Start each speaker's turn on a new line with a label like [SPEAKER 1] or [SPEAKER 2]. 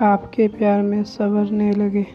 [SPEAKER 1] आपके प्यार में संवरने लगे।